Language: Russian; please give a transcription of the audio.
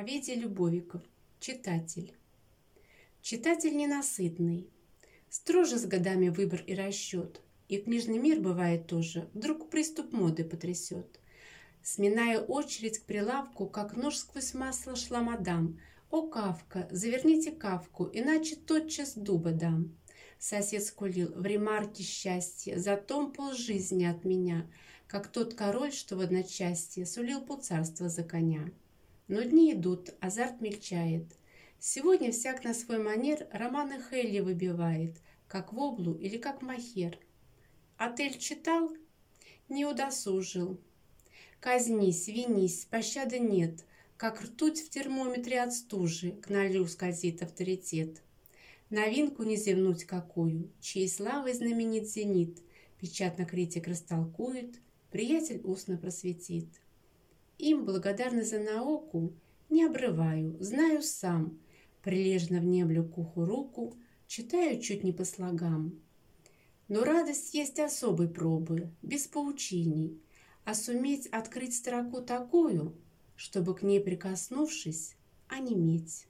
Овидий Любовиков. Читатель. Читатель ненасытный. Строже с годами выбор и расчет. И книжный мир бывает тоже, вдруг приступ моды потрясет. Сминая очередь к прилавку, как нож сквозь масло шла мадам. «О, Кавка, заверните Кавку, иначе тотчас дуба дам». Сосед скулил в ремарке счастья, за том полжизни от меня, как тот король, что в одночасье сулил полцарства за коня. Но дни идут, азарт мельчает. Сегодня всяк на свой манер романы Хелли выбивает, как воблу или как махер. Отель читал? Не удосужил. Казнись, винись, пощады нет, как ртуть в термометре от стужи, к налью скользит авторитет. Новинку не зевнуть какую, чьей славой знаменит зенит, печатно критик растолкует, приятель устно просветит. Им, благодарны за науку, не обрываю, знаю сам. Прилежно внемлю к уху руку, читаю чуть не по слогам. Но радость есть особой пробы, без поучений, а суметь открыть строку такую, чтобы к ней прикоснувшись, онеметь.